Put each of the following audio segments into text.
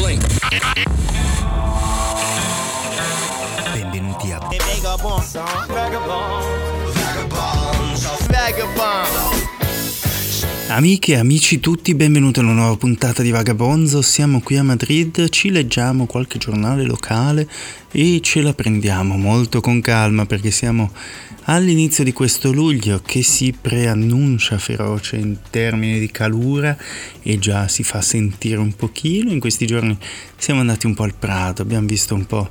Blink. Benvenuti a Amiche e amici tutti, benvenuti a una nuova puntata di Vagabonzo. Siamo qui a Madrid, ci leggiamo qualche giornale locale e ce la prendiamo molto con calma perché siamo all'inizio di questo luglio che si preannuncia feroce in termini di calura e già si fa sentire un pochino. In questi giorni siamo andati un po' al Prato, abbiamo visto un po'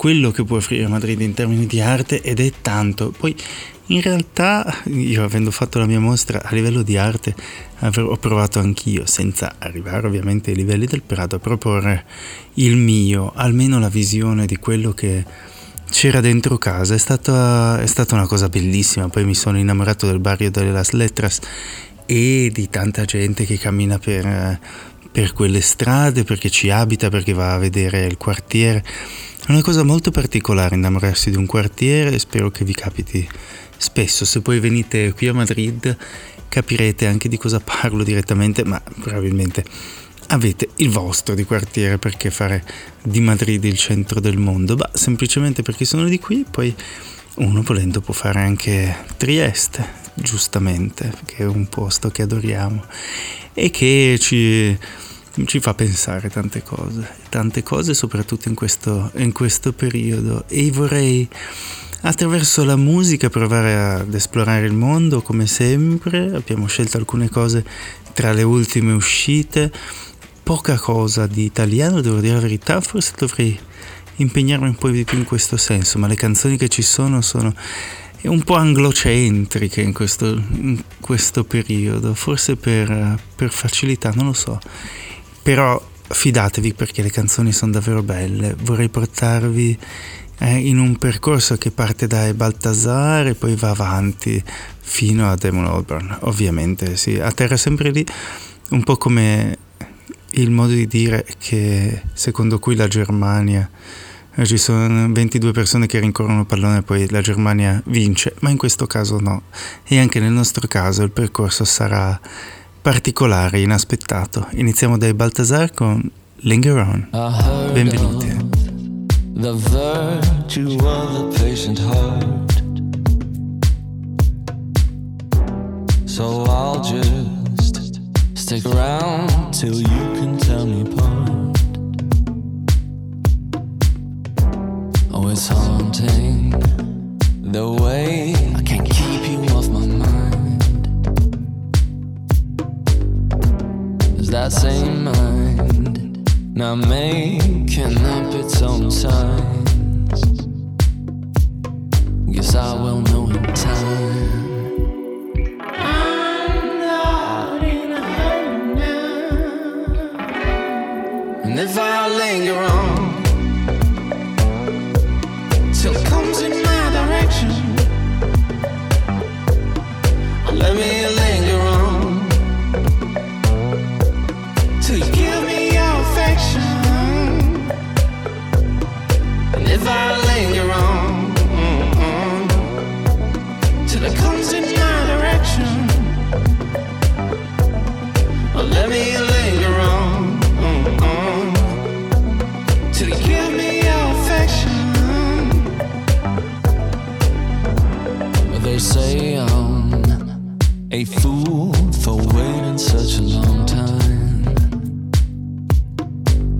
quello che può offrire Madrid in termini di arte ed è tanto. Poi in realtà io avendo fatto la mia mostra a livello di arte ho provato anch'io, senza arrivare ovviamente ai livelli del Prato, a proporre il mio, almeno la visione di quello che c'era dentro casa. È stata, è stata una cosa bellissima, poi mi sono innamorato del barrio delle Las Letras e di tanta gente che cammina per, per quelle strade, perché ci abita, perché va a vedere il quartiere. È una cosa molto particolare innamorarsi di un quartiere e spero che vi capiti spesso. Se poi venite qui a Madrid capirete anche di cosa parlo direttamente, ma probabilmente avete il vostro di quartiere perché fare di Madrid il centro del mondo? Bah, semplicemente perché sono di qui, poi uno volendo può fare anche Trieste, giustamente, che è un posto che adoriamo e che ci, ci fa pensare tante cose, tante cose soprattutto in questo, in questo periodo e vorrei attraverso la musica provare ad esplorare il mondo come sempre. Abbiamo scelto alcune cose tra le ultime uscite, poca cosa di italiano, devo dire la verità, forse dovrei impegnarmi un po' di più in questo senso, ma le canzoni che ci sono sono un po' anglocentriche in questo, in questo periodo, forse per, per facilità, non lo so. Però fidatevi perché le canzoni sono davvero belle, vorrei portarvi eh, in un percorso che parte da Baltasar e poi va avanti fino a Damon Albarn, ovviamente sì, atterra sempre lì, un po' come il modo di dire che secondo cui la Germania eh, ci sono 22 persone che rincorrono il pallone e poi la Germania vince, ma in questo caso no. E anche nel nostro caso il percorso sarà particolare, inaspettato. Iniziamo dai Baltasar con Linger On. Benvenuti. the virtue of the patient heart. So I'll just stick around till you can tell me apart. Oh, it's haunting the way I can't That same mind? Now making up its own signs. Guess I will know in time. And if I linger on till it comes in my direction, let me linger on till it comes in my direction, let me linger on till you give me your affection. They say I'm a fool for waiting such a long time.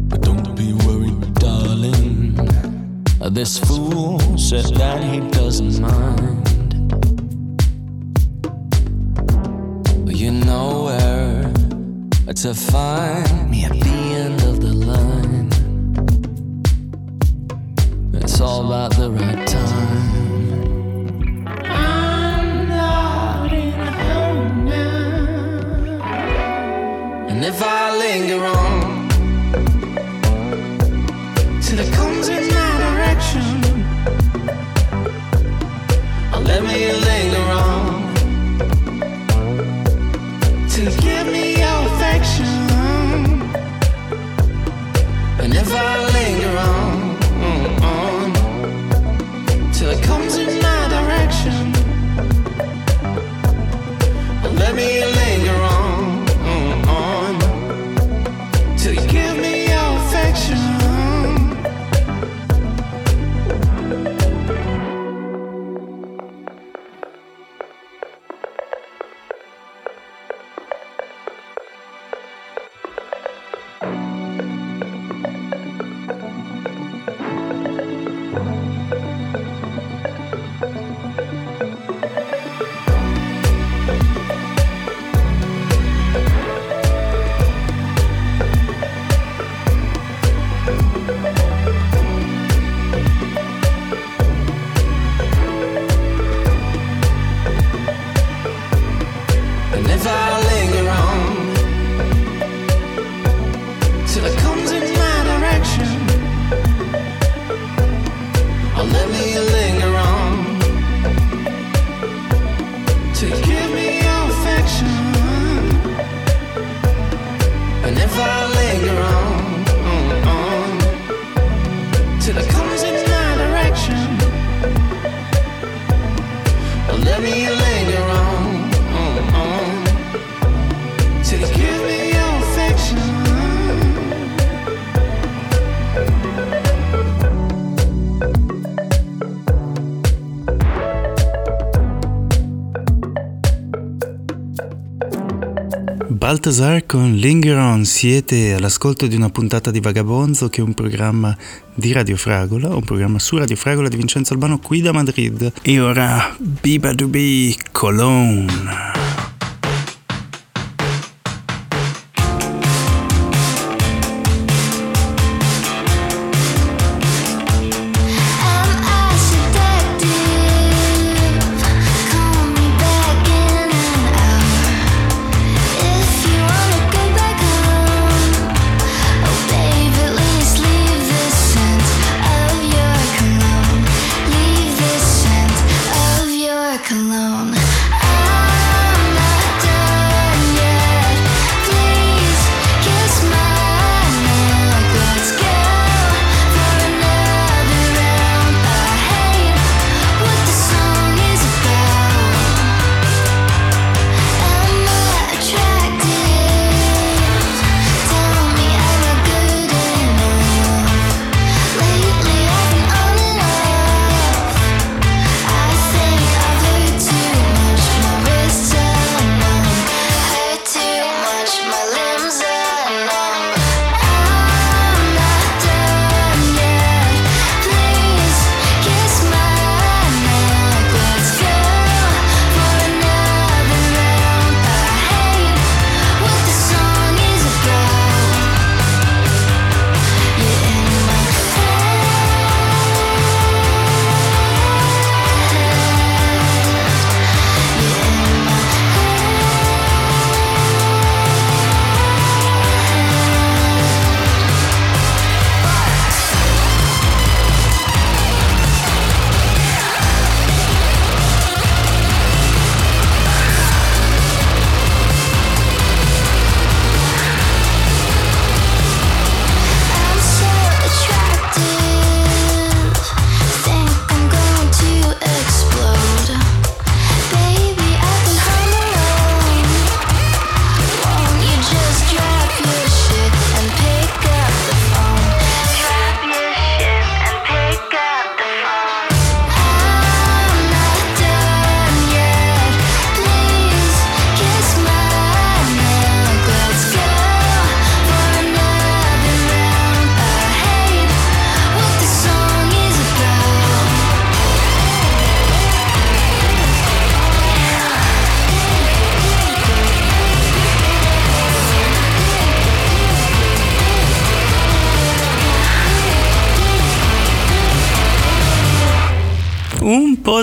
But don't be worried darling this fool said that he doesn't mind. To find me at the end of the line. It's all about the right time. I'm not in a hurry. And if I linger on till it comes in my direction let me linger Valley. Baltasar con Linger On, siete all'ascolto di una puntata di Vagabonzo che è un programma di Radio Fragola, un programma su Radio Fragola di Vincenzo Albano qui da Madrid. E ora Biba Dubi Cologne.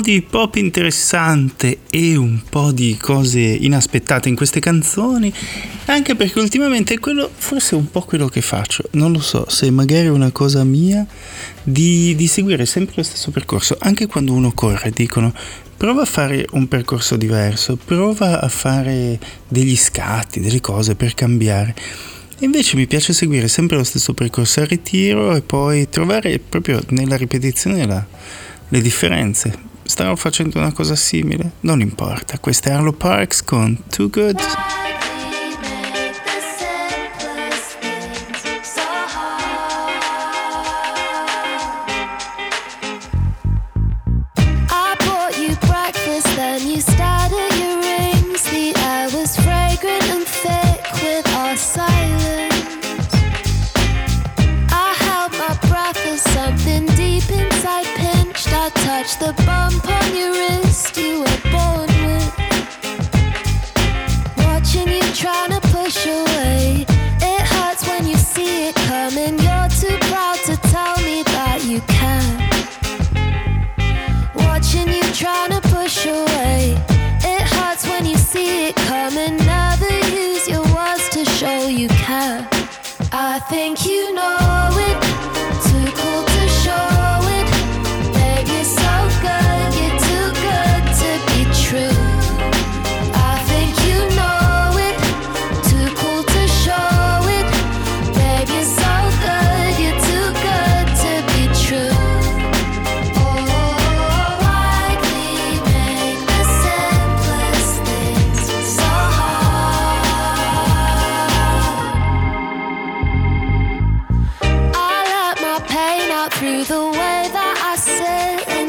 Di pop interessante e un po' di cose inaspettate in queste canzoni, anche perché ultimamente quello, forse è un po' quello che faccio, non lo so, se magari è una cosa mia, di, di seguire sempre lo stesso percorso, anche quando uno corre, dicono prova a fare un percorso diverso, prova a fare degli scatti, delle cose per cambiare. Invece mi piace seguire sempre lo stesso percorso al ritiro e poi trovare proprio nella ripetizione la, le differenze starò facendo una cosa simile, non importa. Questa è Arlo Parks con Too Good.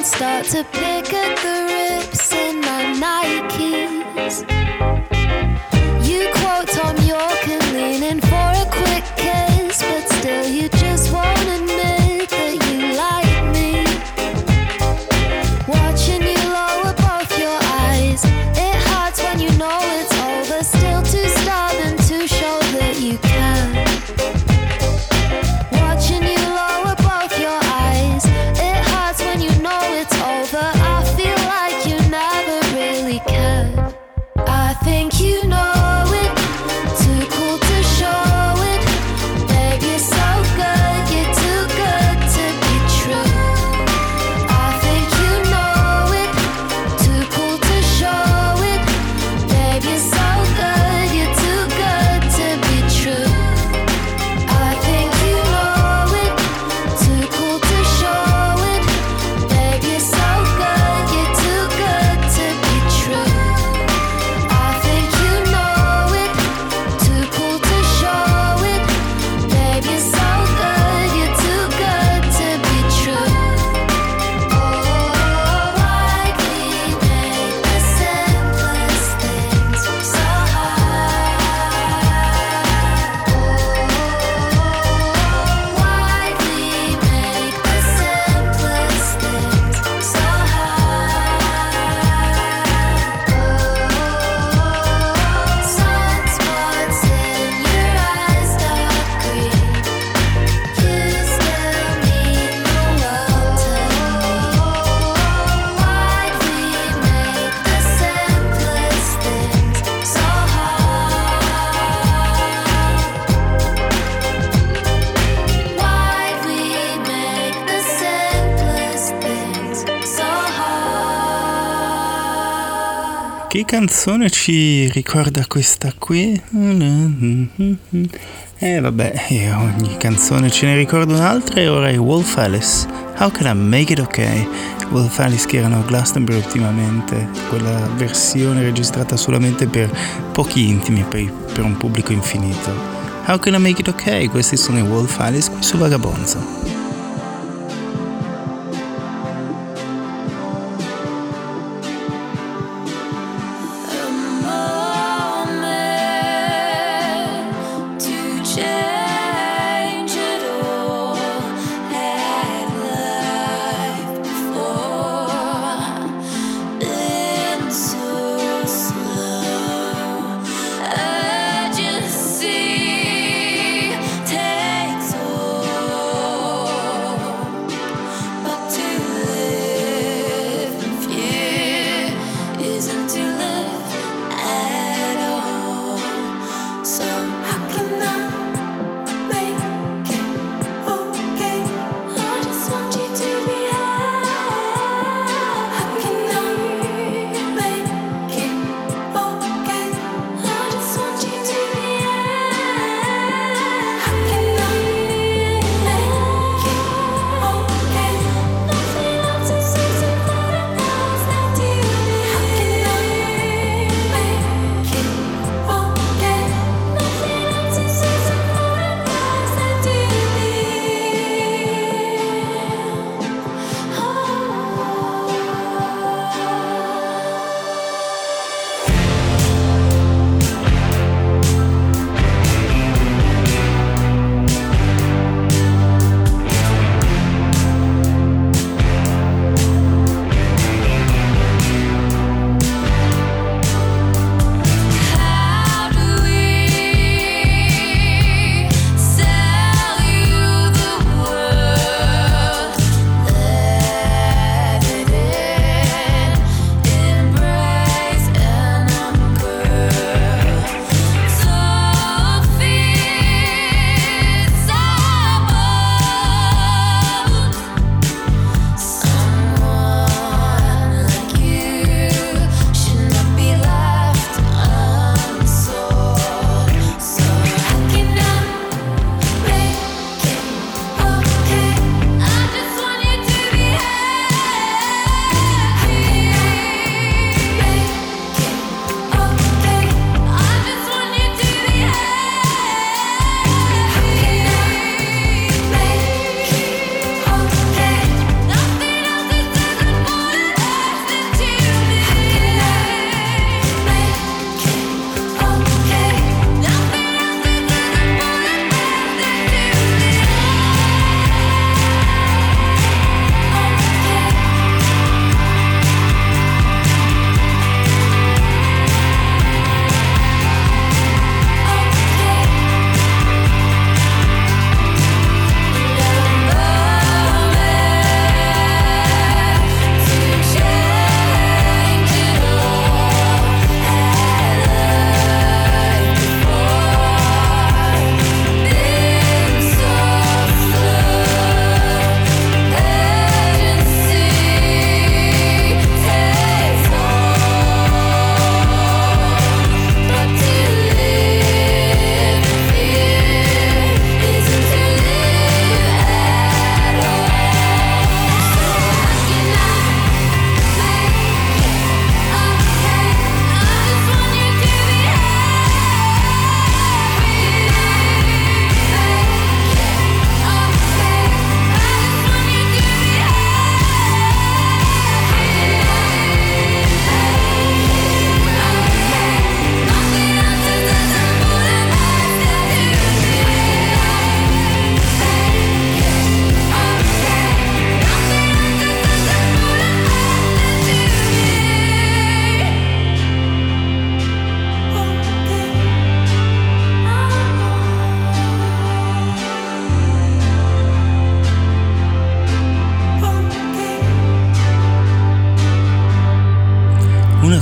start to pick at the rips in my Nikes. Che canzone ci ricorda questa qui? Eh vabbè, eh, ogni canzone ce ne ricorda un'altra e ora è Wolf Alice. How can I make it okay? Wolf Alice che erano a Glastonbury ultimamente, quella versione registrata solamente per pochi intimi, per, per un pubblico infinito. How can I make it okay? Questi sono i Wolf Alice qui su Vagabonzo.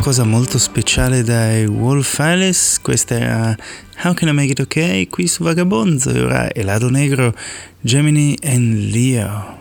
Cosa molto speciale dai Wolf Alice, questa era How Can I Make It Ok qui su Vagabonzo e ora Elado Negro, Gemini and Leo.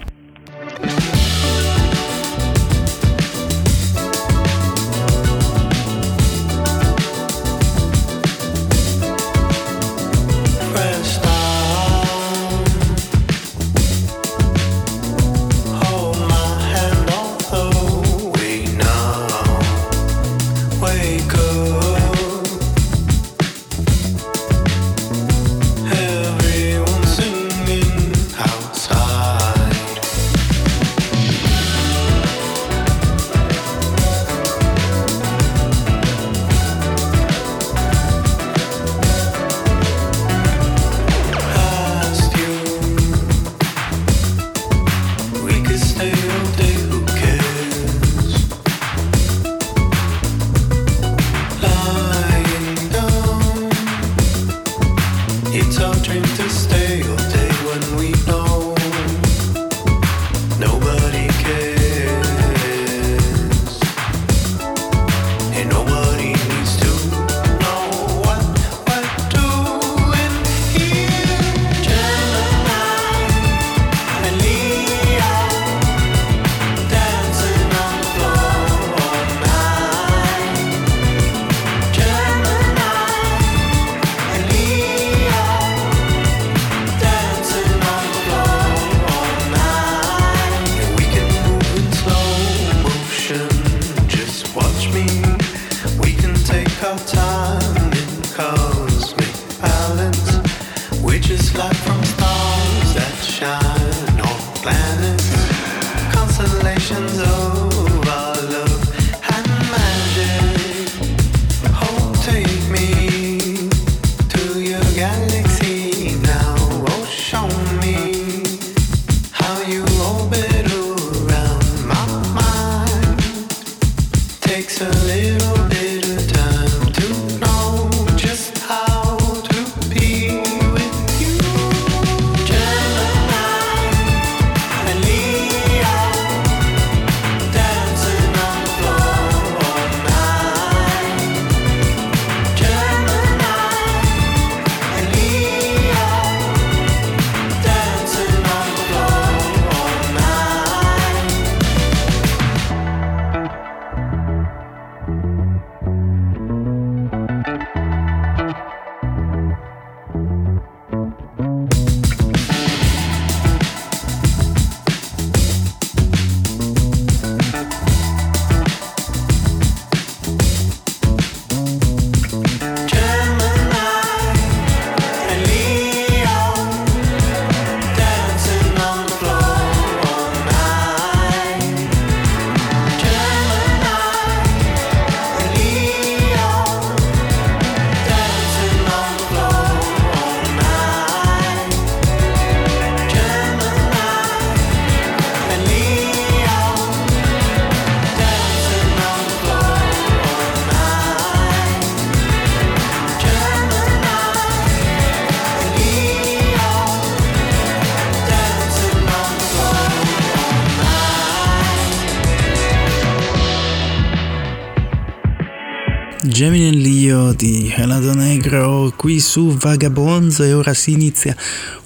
Qui su Vagabonzo e ora si inizia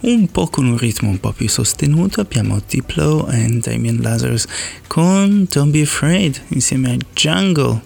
un po' con un ritmo un po' più sostenuto. Abbiamo Diplo e Damien Lazarus con Don't Be Afraid insieme a Jungle.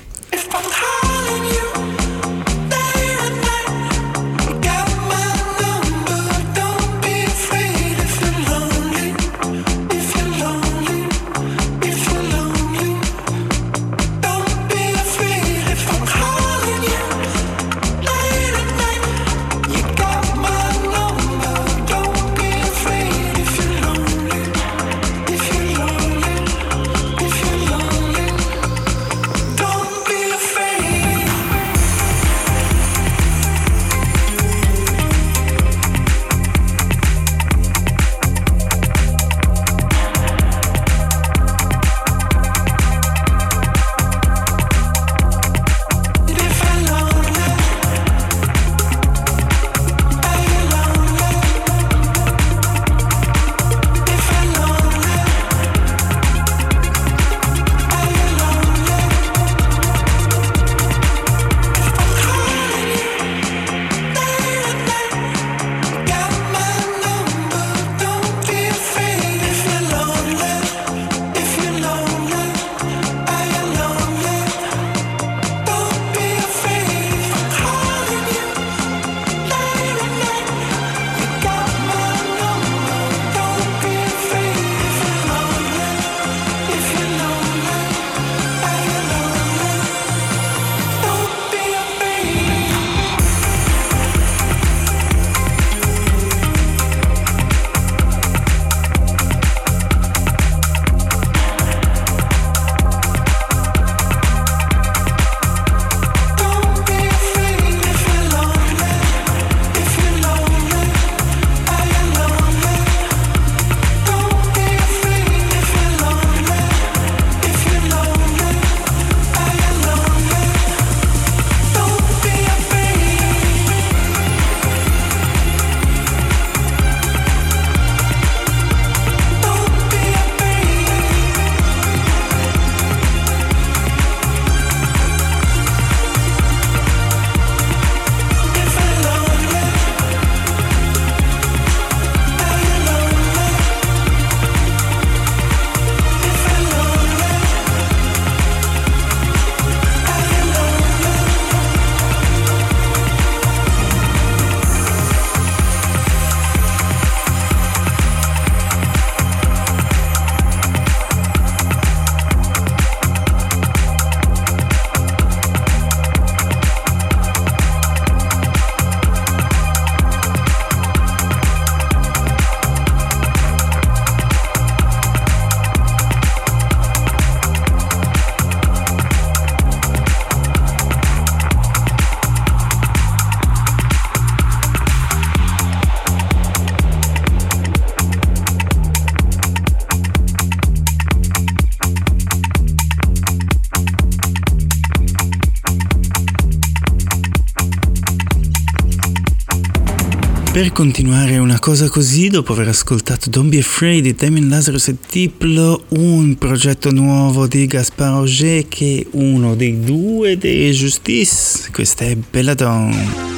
Per continuare una cosa così, dopo aver ascoltato Don't Be Afraid di Damien Lazarus e Diplo, un progetto nuovo di Gaspar Auger che è uno dei due dei Justice, questa è Belladonna.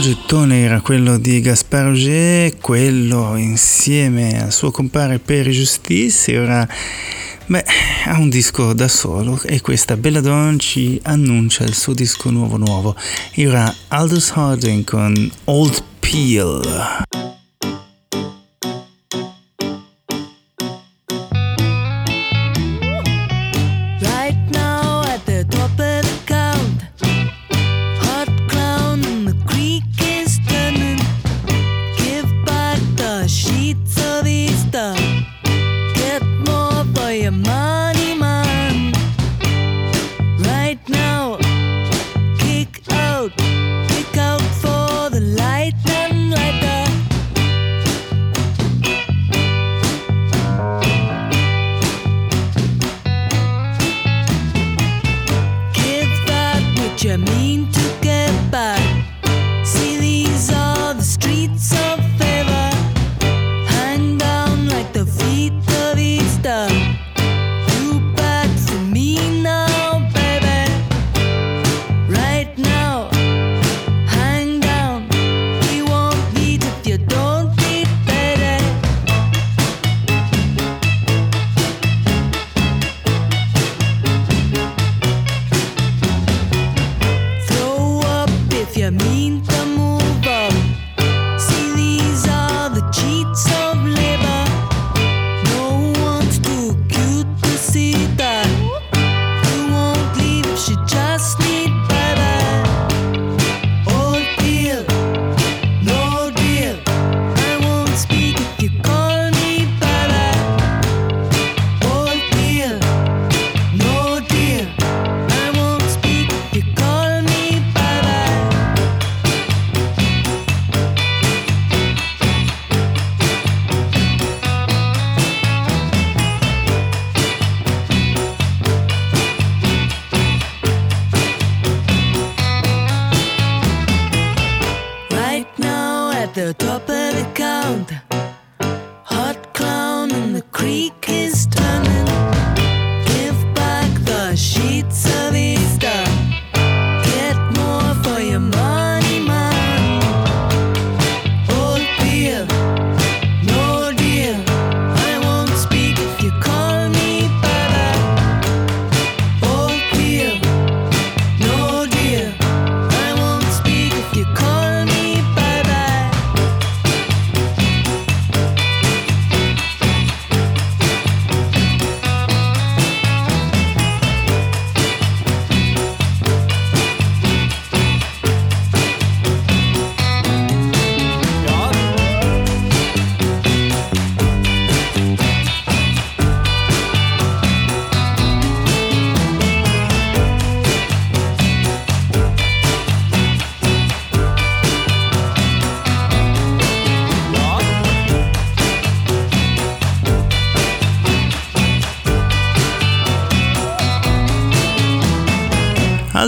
Progettone era quello di Gaspar Auger, quello insieme al suo compare Peri Justice, ora beh, ha un disco da solo e questa Belladonna ci annuncia il suo disco nuovo nuovo. E ora Aldous Harding con Old Peel.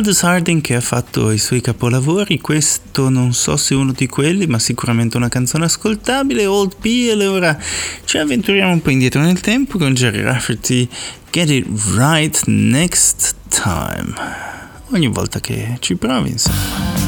Aldous Harding che ha fatto i suoi capolavori, questo non so se è uno di quelli, ma sicuramente una canzone ascoltabile, Old e ora ci avventuriamo un po' indietro nel tempo con Jerry Rafferty, Get It Right Next Time. Ogni volta che ci provi, insomma.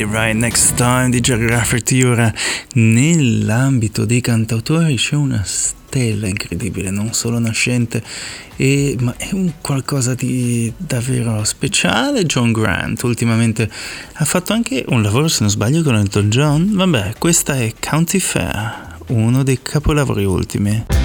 It Right Next Time di Rafferty. Ora, nell'ambito dei cantautori c'è una stella incredibile, non solo nascente, e, ma è un qualcosa di davvero speciale. John Grant ultimamente ha fatto anche un lavoro, se non sbaglio, con Elton John. Vabbè, questa è County Fair, uno dei capolavori ultimi.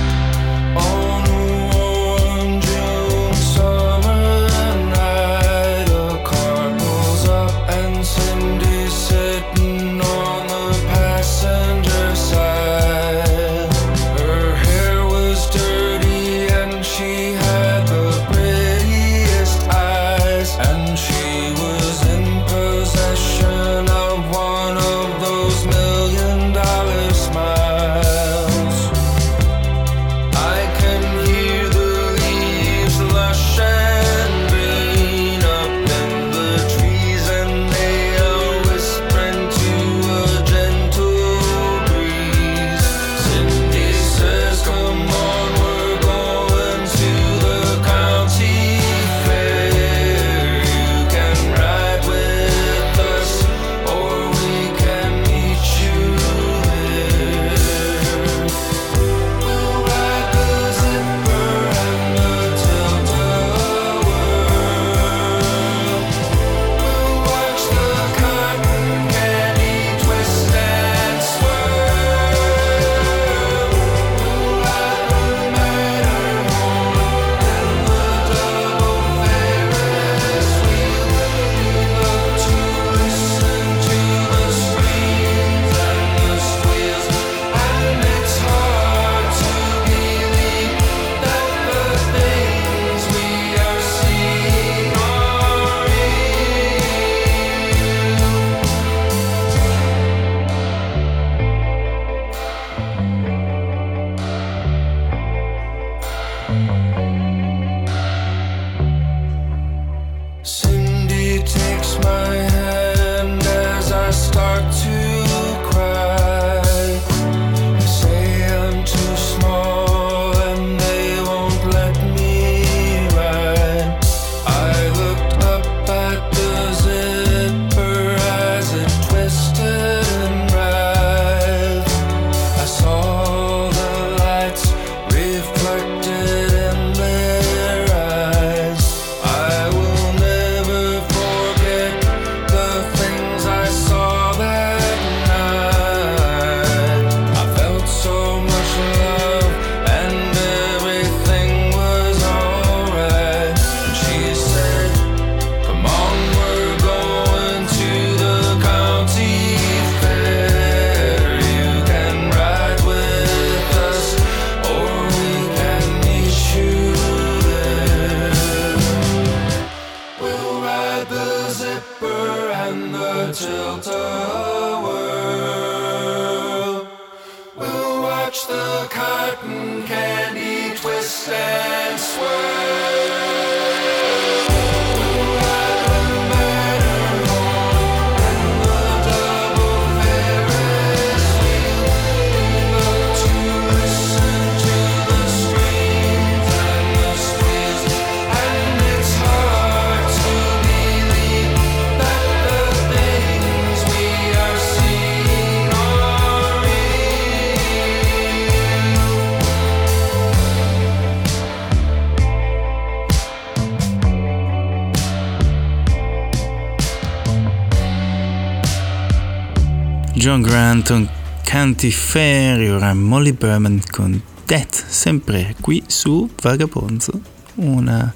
John Granton, Canti Ferry, ora Molly Berman con Death, sempre qui su Vagabonzo, una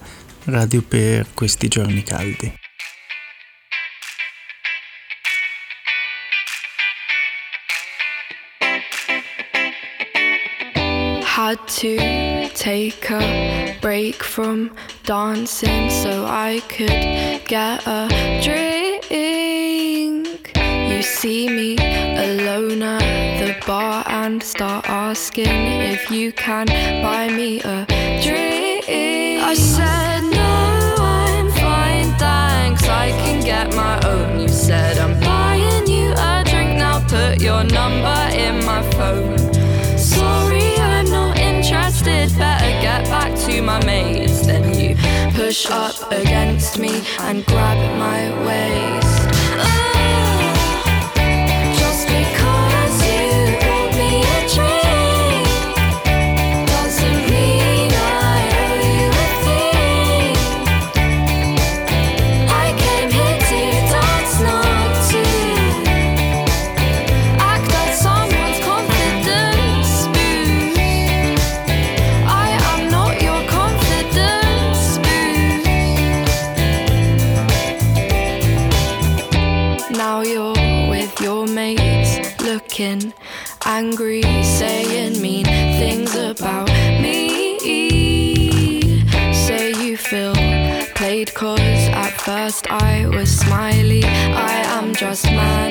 radio per questi giorni caldi. Had to take a break from dancing so I could get a drink. You see me alone at the bar and start asking if you can buy me a drink. I said, No, I'm fine, thanks. I can get my own. You said, I'm buying you a drink now. Put your number in my phone. Sorry, I'm not interested. Better get back to my mates. Then you push up against me and grab my waist. First I was smiley. I am just mannerly.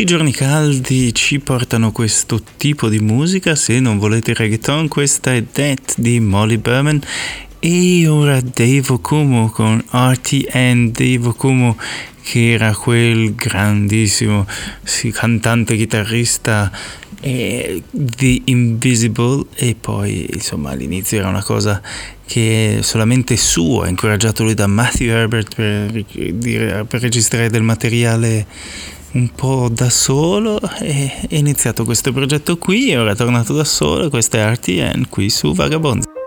Questi giorni caldi ci portano questo tipo di musica, se non volete reggaeton questa è That di Molly Berman. E ora Dave Okumo con RTN Dave Okumo che era quel grandissimo sì, cantante chitarrista eh, The Invisible. E poi insomma all'inizio era una cosa che solamente sua, incoraggiato lui da Matthew Herbert per, per registrare del materiale un po' da solo e è iniziato questo progetto qui e ora è tornato da solo questo è RTN qui su Vagabond.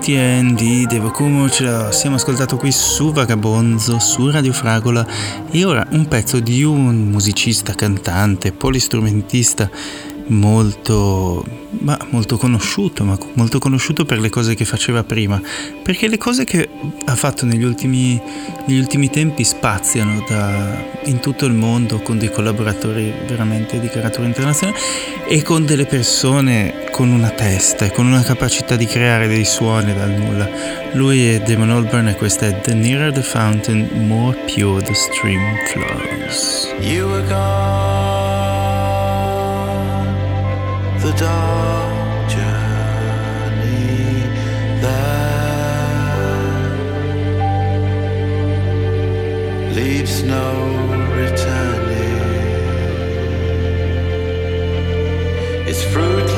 Di Devo Kumo ce l'abbiamo ascoltato qui su Vagabonzo, su Radio Fragola. E ora un pezzo di un musicista, cantante, polistrumentista molto, ma molto conosciuto, ma molto conosciuto per le cose che faceva prima, perché le cose che ha fatto negli ultimi, negli ultimi tempi spaziano da, in tutto il mondo con dei collaboratori veramente di carattere internazionale e con delle persone con una testa e con una capacità di creare dei suoni dal nulla. Lui è Damon Albarn e questa è The Nearer the Fountain, More Pure the Stream Flows. The dark journey that leaves no returning. It's fruitless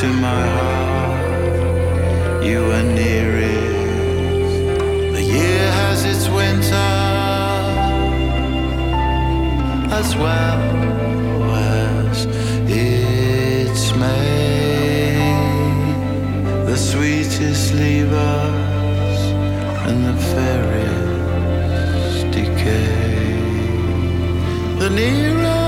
to my heart. You are nearest. The year has its winter as well as its May. The sweetest leave us, and the fairest decay. The nearer.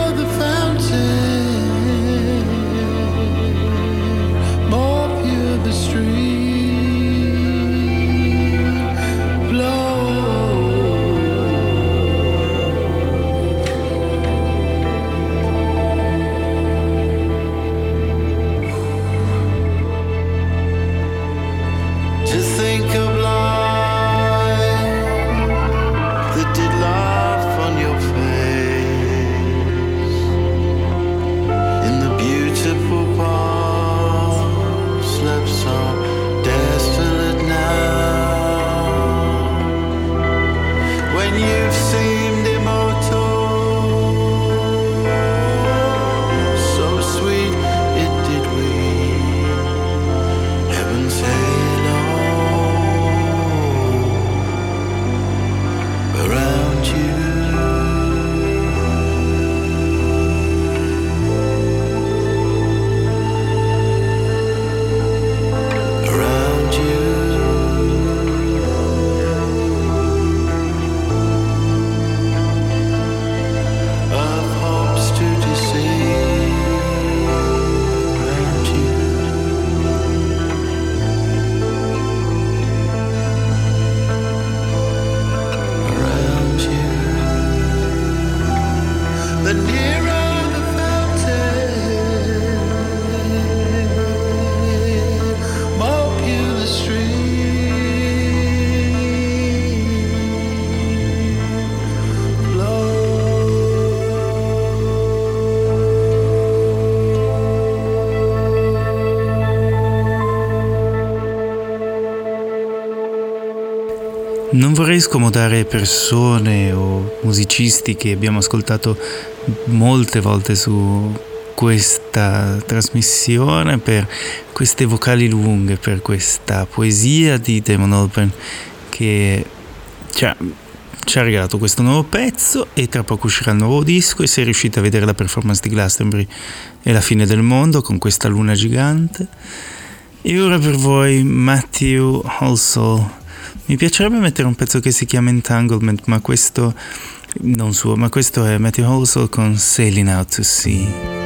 Vorrei scomodare persone o musicisti che abbiamo ascoltato molte volte su questa trasmissione per queste vocali lunghe, per questa poesia di Damon Albarn che cioè, ci ha regalato questo nuovo pezzo e tra poco uscirà il nuovo disco e se riuscite a vedere la performance di Glastonbury è la fine del mondo con questa luna gigante. E ora per voi Matthew Halsall. Mi piacerebbe mettere un pezzo che si chiama Entanglement, ma questo non suo, ma questo è Matthew Halsall con Sailing Out to Sea.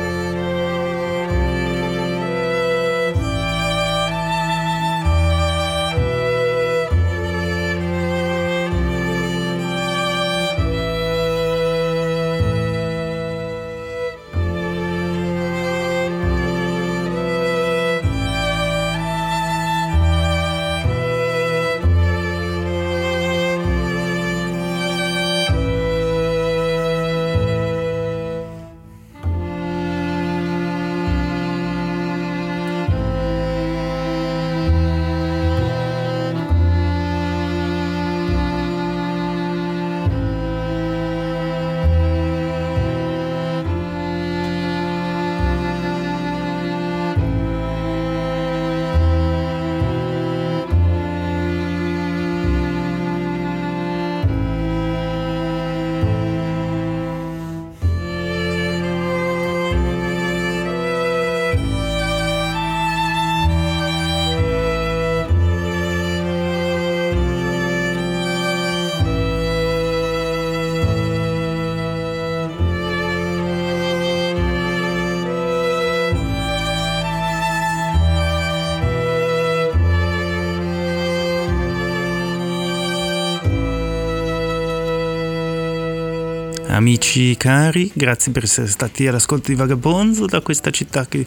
Amici cari, grazie per essere stati all'ascolto di Vagabonzo da questa città che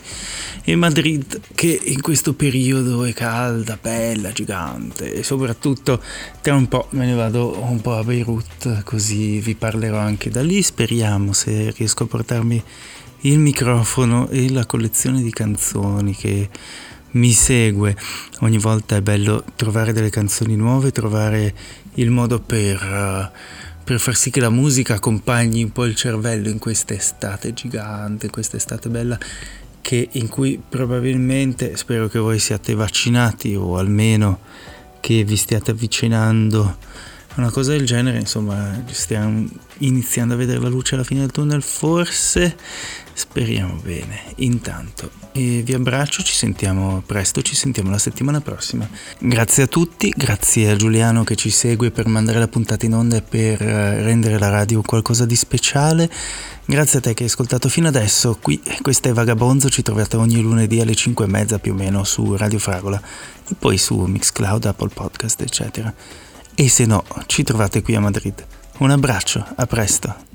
è Madrid, che in questo periodo è calda, bella, gigante e soprattutto tra un po' me ne vado un po' a Beirut, così vi parlerò anche da lì, speriamo se riesco a portarmi il microfono e la collezione di canzoni che mi segue. Ogni volta è bello trovare delle canzoni nuove, trovare il modo per... Uh, per far sì che la musica accompagni un po' il cervello in quest'estate gigante, quest'estate bella che in cui probabilmente spero che voi siate vaccinati o almeno che vi stiate avvicinando a una cosa del genere, insomma, stiamo iniziando a vedere la luce alla fine del tunnel, forse speriamo bene. Intanto e vi abbraccio, ci sentiamo presto, ci sentiamo la settimana prossima. Grazie a tutti, grazie a Giuliano che ci segue per mandare la puntata in onda e per eh, rendere la radio qualcosa di speciale. Grazie a te che hai ascoltato fino adesso, qui questa è Vagabonzo, ci trovate ogni lunedì alle 5 e mezza più o meno su Radio Fragola e poi su Mixcloud, Apple Podcast eccetera. E se no, ci trovate qui a Madrid. Un abbraccio, a presto.